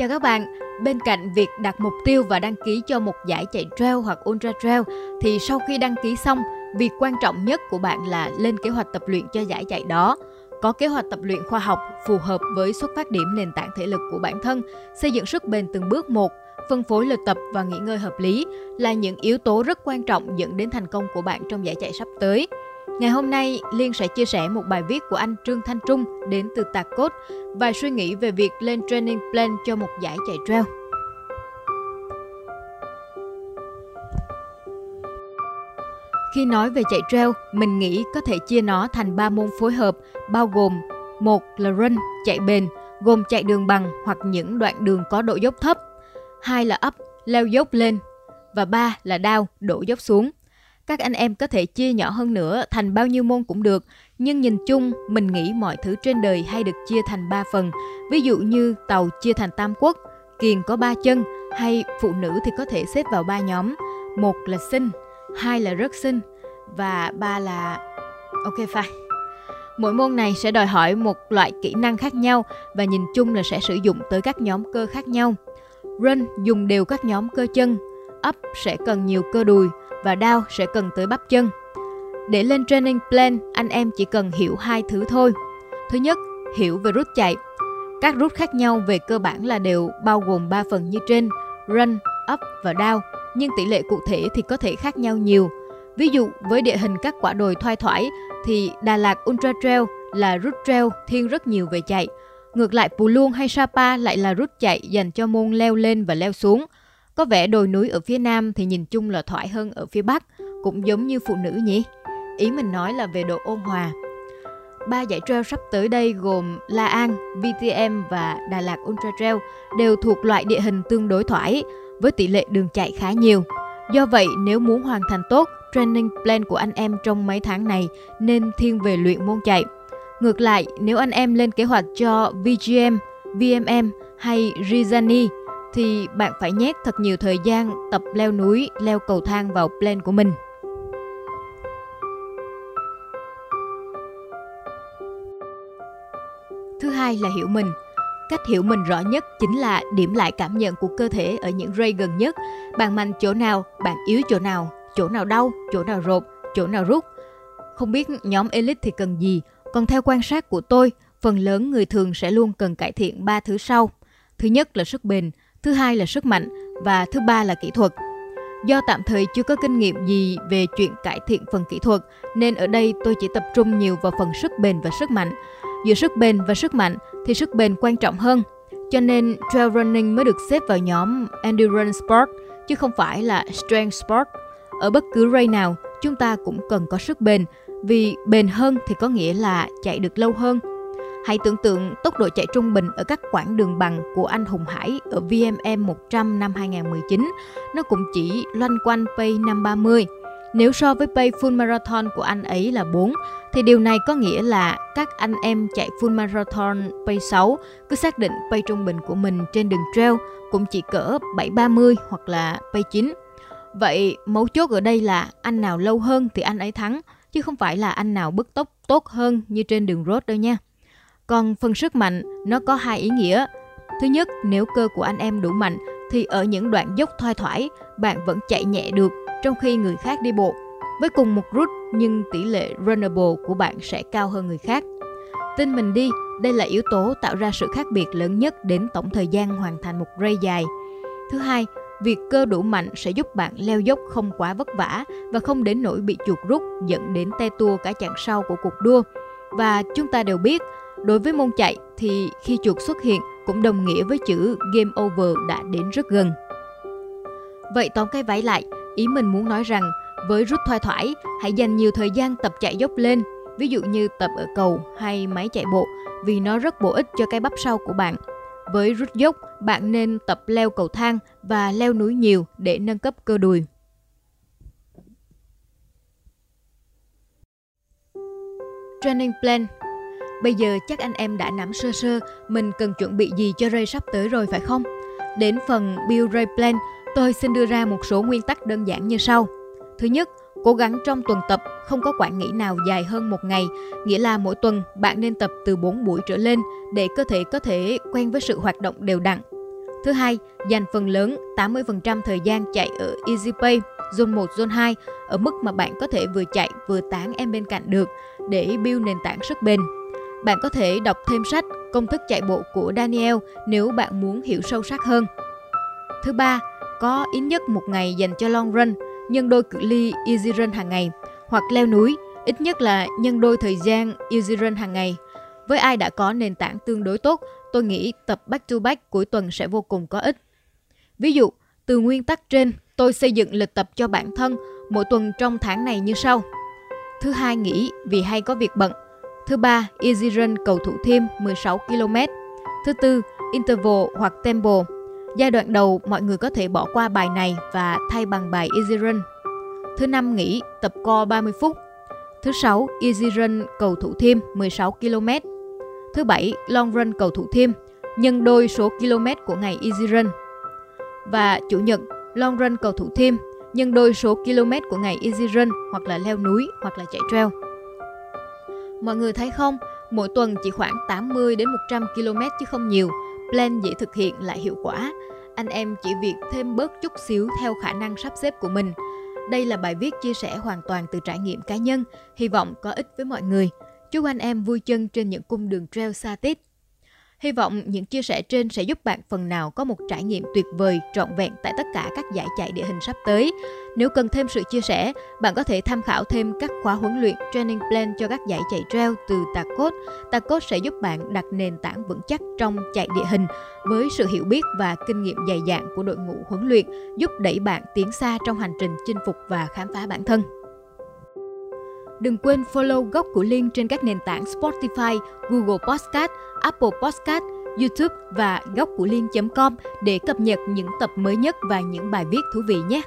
Chào các bạn, bên cạnh việc đặt mục tiêu và đăng ký cho một giải chạy trail hoặc ultra trail thì sau khi đăng ký xong, việc quan trọng nhất của bạn là lên kế hoạch tập luyện cho giải chạy đó. Có kế hoạch tập luyện khoa học phù hợp với xuất phát điểm nền tảng thể lực của bản thân, xây dựng sức bền từng bước một, phân phối lịch tập và nghỉ ngơi hợp lý là những yếu tố rất quan trọng dẫn đến thành công của bạn trong giải chạy sắp tới. Ngày hôm nay, Liên sẽ chia sẻ một bài viết của anh Trương Thanh Trung đến từ Tạc Cốt và suy nghĩ về việc lên training plan cho một giải chạy trail. Khi nói về chạy trail, mình nghĩ có thể chia nó thành 3 môn phối hợp bao gồm một là run, chạy bền, gồm chạy đường bằng hoặc những đoạn đường có độ dốc thấp. Hai là up, leo dốc lên. Và ba là down, đổ dốc xuống. Các anh em có thể chia nhỏ hơn nữa thành bao nhiêu môn cũng được, nhưng nhìn chung mình nghĩ mọi thứ trên đời hay được chia thành 3 phần. Ví dụ như tàu chia thành tam quốc, kiền có ba chân hay phụ nữ thì có thể xếp vào ba nhóm. Một là sinh, hai là rất sinh và ba là ok fine. Mỗi môn này sẽ đòi hỏi một loại kỹ năng khác nhau và nhìn chung là sẽ sử dụng tới các nhóm cơ khác nhau. Run dùng đều các nhóm cơ chân, up sẽ cần nhiều cơ đùi, và đau sẽ cần tới bắp chân. Để lên training plan, anh em chỉ cần hiểu hai thứ thôi. Thứ nhất, hiểu về rút chạy. Các rút khác nhau về cơ bản là đều bao gồm 3 phần như trên, run, up và down, nhưng tỷ lệ cụ thể thì có thể khác nhau nhiều. Ví dụ với địa hình các quả đồi thoai thoải thì Đà Lạt Ultra Trail là rút trail thiên rất nhiều về chạy. Ngược lại Pù Luông hay Sapa lại là rút chạy dành cho môn leo lên và leo xuống – có vẻ đồi núi ở phía nam thì nhìn chung là thoải hơn ở phía bắc, cũng giống như phụ nữ nhỉ? Ý mình nói là về độ ôn hòa. Ba giải trail sắp tới đây gồm La An, VTM và Đà Lạt Ultra Trail đều thuộc loại địa hình tương đối thoải với tỷ lệ đường chạy khá nhiều. Do vậy, nếu muốn hoàn thành tốt, training plan của anh em trong mấy tháng này nên thiên về luyện môn chạy. Ngược lại, nếu anh em lên kế hoạch cho VGM, VMM hay Rizani thì bạn phải nhét thật nhiều thời gian tập leo núi, leo cầu thang vào plan của mình. Thứ hai là hiểu mình. Cách hiểu mình rõ nhất chính là điểm lại cảm nhận của cơ thể ở những ray gần nhất. Bạn mạnh chỗ nào, bạn yếu chỗ nào, chỗ nào đau, chỗ nào rột, chỗ nào rút. Không biết nhóm elite thì cần gì, còn theo quan sát của tôi, phần lớn người thường sẽ luôn cần cải thiện ba thứ sau. Thứ nhất là sức bền, thứ hai là sức mạnh và thứ ba là kỹ thuật. Do tạm thời chưa có kinh nghiệm gì về chuyện cải thiện phần kỹ thuật, nên ở đây tôi chỉ tập trung nhiều vào phần sức bền và sức mạnh. Giữa sức bền và sức mạnh thì sức bền quan trọng hơn. Cho nên trail running mới được xếp vào nhóm endurance sport chứ không phải là strength sport. Ở bất cứ race nào, chúng ta cũng cần có sức bền vì bền hơn thì có nghĩa là chạy được lâu hơn Hãy tưởng tượng tốc độ chạy trung bình ở các quãng đường bằng của anh Hùng Hải ở VMM 100 năm 2019, nó cũng chỉ loanh quanh pay 530. Nếu so với pay full marathon của anh ấy là 4, thì điều này có nghĩa là các anh em chạy full marathon pay 6 cứ xác định pay trung bình của mình trên đường trail cũng chỉ cỡ 730 hoặc là pay 9. Vậy mấu chốt ở đây là anh nào lâu hơn thì anh ấy thắng, chứ không phải là anh nào bứt tốc tốt hơn như trên đường road đâu nha. Còn phần sức mạnh nó có hai ý nghĩa. Thứ nhất, nếu cơ của anh em đủ mạnh thì ở những đoạn dốc thoai thoải bạn vẫn chạy nhẹ được trong khi người khác đi bộ. Với cùng một route nhưng tỷ lệ runnable của bạn sẽ cao hơn người khác. Tin mình đi, đây là yếu tố tạo ra sự khác biệt lớn nhất đến tổng thời gian hoàn thành một race dài. Thứ hai, việc cơ đủ mạnh sẽ giúp bạn leo dốc không quá vất vả và không đến nỗi bị chuột rút dẫn đến te tua cả chặng sau của cuộc đua. Và chúng ta đều biết Đối với môn chạy thì khi chuột xuất hiện cũng đồng nghĩa với chữ game over đã đến rất gần. Vậy tóm cái váy lại, ý mình muốn nói rằng với rút thoai thoải, hãy dành nhiều thời gian tập chạy dốc lên, ví dụ như tập ở cầu hay máy chạy bộ vì nó rất bổ ích cho cái bắp sau của bạn. Với rút dốc, bạn nên tập leo cầu thang và leo núi nhiều để nâng cấp cơ đùi. Training plan Bây giờ chắc anh em đã nắm sơ sơ mình cần chuẩn bị gì cho Ray sắp tới rồi phải không? Đến phần Build Ray Plan, tôi xin đưa ra một số nguyên tắc đơn giản như sau. Thứ nhất, cố gắng trong tuần tập không có quãng nghỉ nào dài hơn một ngày, nghĩa là mỗi tuần bạn nên tập từ 4 buổi trở lên để cơ thể có thể quen với sự hoạt động đều đặn. Thứ hai, dành phần lớn 80% thời gian chạy ở EasyPay, Zone 1, Zone 2 ở mức mà bạn có thể vừa chạy vừa tán em bên cạnh được để build nền tảng sức bền. Bạn có thể đọc thêm sách Công thức chạy bộ của Daniel nếu bạn muốn hiểu sâu sắc hơn. Thứ ba, có ít nhất một ngày dành cho long run, nhân đôi cự ly easy run hàng ngày, hoặc leo núi, ít nhất là nhân đôi thời gian easy run hàng ngày. Với ai đã có nền tảng tương đối tốt, tôi nghĩ tập back to back cuối tuần sẽ vô cùng có ích. Ví dụ, từ nguyên tắc trên, tôi xây dựng lịch tập cho bản thân mỗi tuần trong tháng này như sau. Thứ hai nghỉ vì hay có việc bận. Thứ ba, easy run cầu thủ thêm 16 km. Thứ tư, interval hoặc tempo. Giai đoạn đầu mọi người có thể bỏ qua bài này và thay bằng bài easy run. Thứ năm nghỉ tập co 30 phút. Thứ sáu, easy run cầu thủ thêm 16 km. Thứ bảy, long run cầu thủ thêm, nhân đôi số km của ngày easy run. Và chủ nhật, long run cầu thủ thêm, nhân đôi số km của ngày easy run hoặc là leo núi hoặc là chạy trail. Mọi người thấy không, mỗi tuần chỉ khoảng 80 đến 100 km chứ không nhiều, plan dễ thực hiện lại hiệu quả. Anh em chỉ việc thêm bớt chút xíu theo khả năng sắp xếp của mình. Đây là bài viết chia sẻ hoàn toàn từ trải nghiệm cá nhân, hy vọng có ích với mọi người. Chúc anh em vui chân trên những cung đường trail xa tít. Hy vọng những chia sẻ trên sẽ giúp bạn phần nào có một trải nghiệm tuyệt vời, trọn vẹn tại tất cả các giải chạy địa hình sắp tới. Nếu cần thêm sự chia sẻ, bạn có thể tham khảo thêm các khóa huấn luyện training plan cho các giải chạy trail từ Tacos. Tacos sẽ giúp bạn đặt nền tảng vững chắc trong chạy địa hình với sự hiểu biết và kinh nghiệm dày dạn của đội ngũ huấn luyện, giúp đẩy bạn tiến xa trong hành trình chinh phục và khám phá bản thân. Đừng quên follow góc của Liên trên các nền tảng Spotify, Google Podcast, Apple Podcast, YouTube và góc của Liên.com để cập nhật những tập mới nhất và những bài viết thú vị nhé.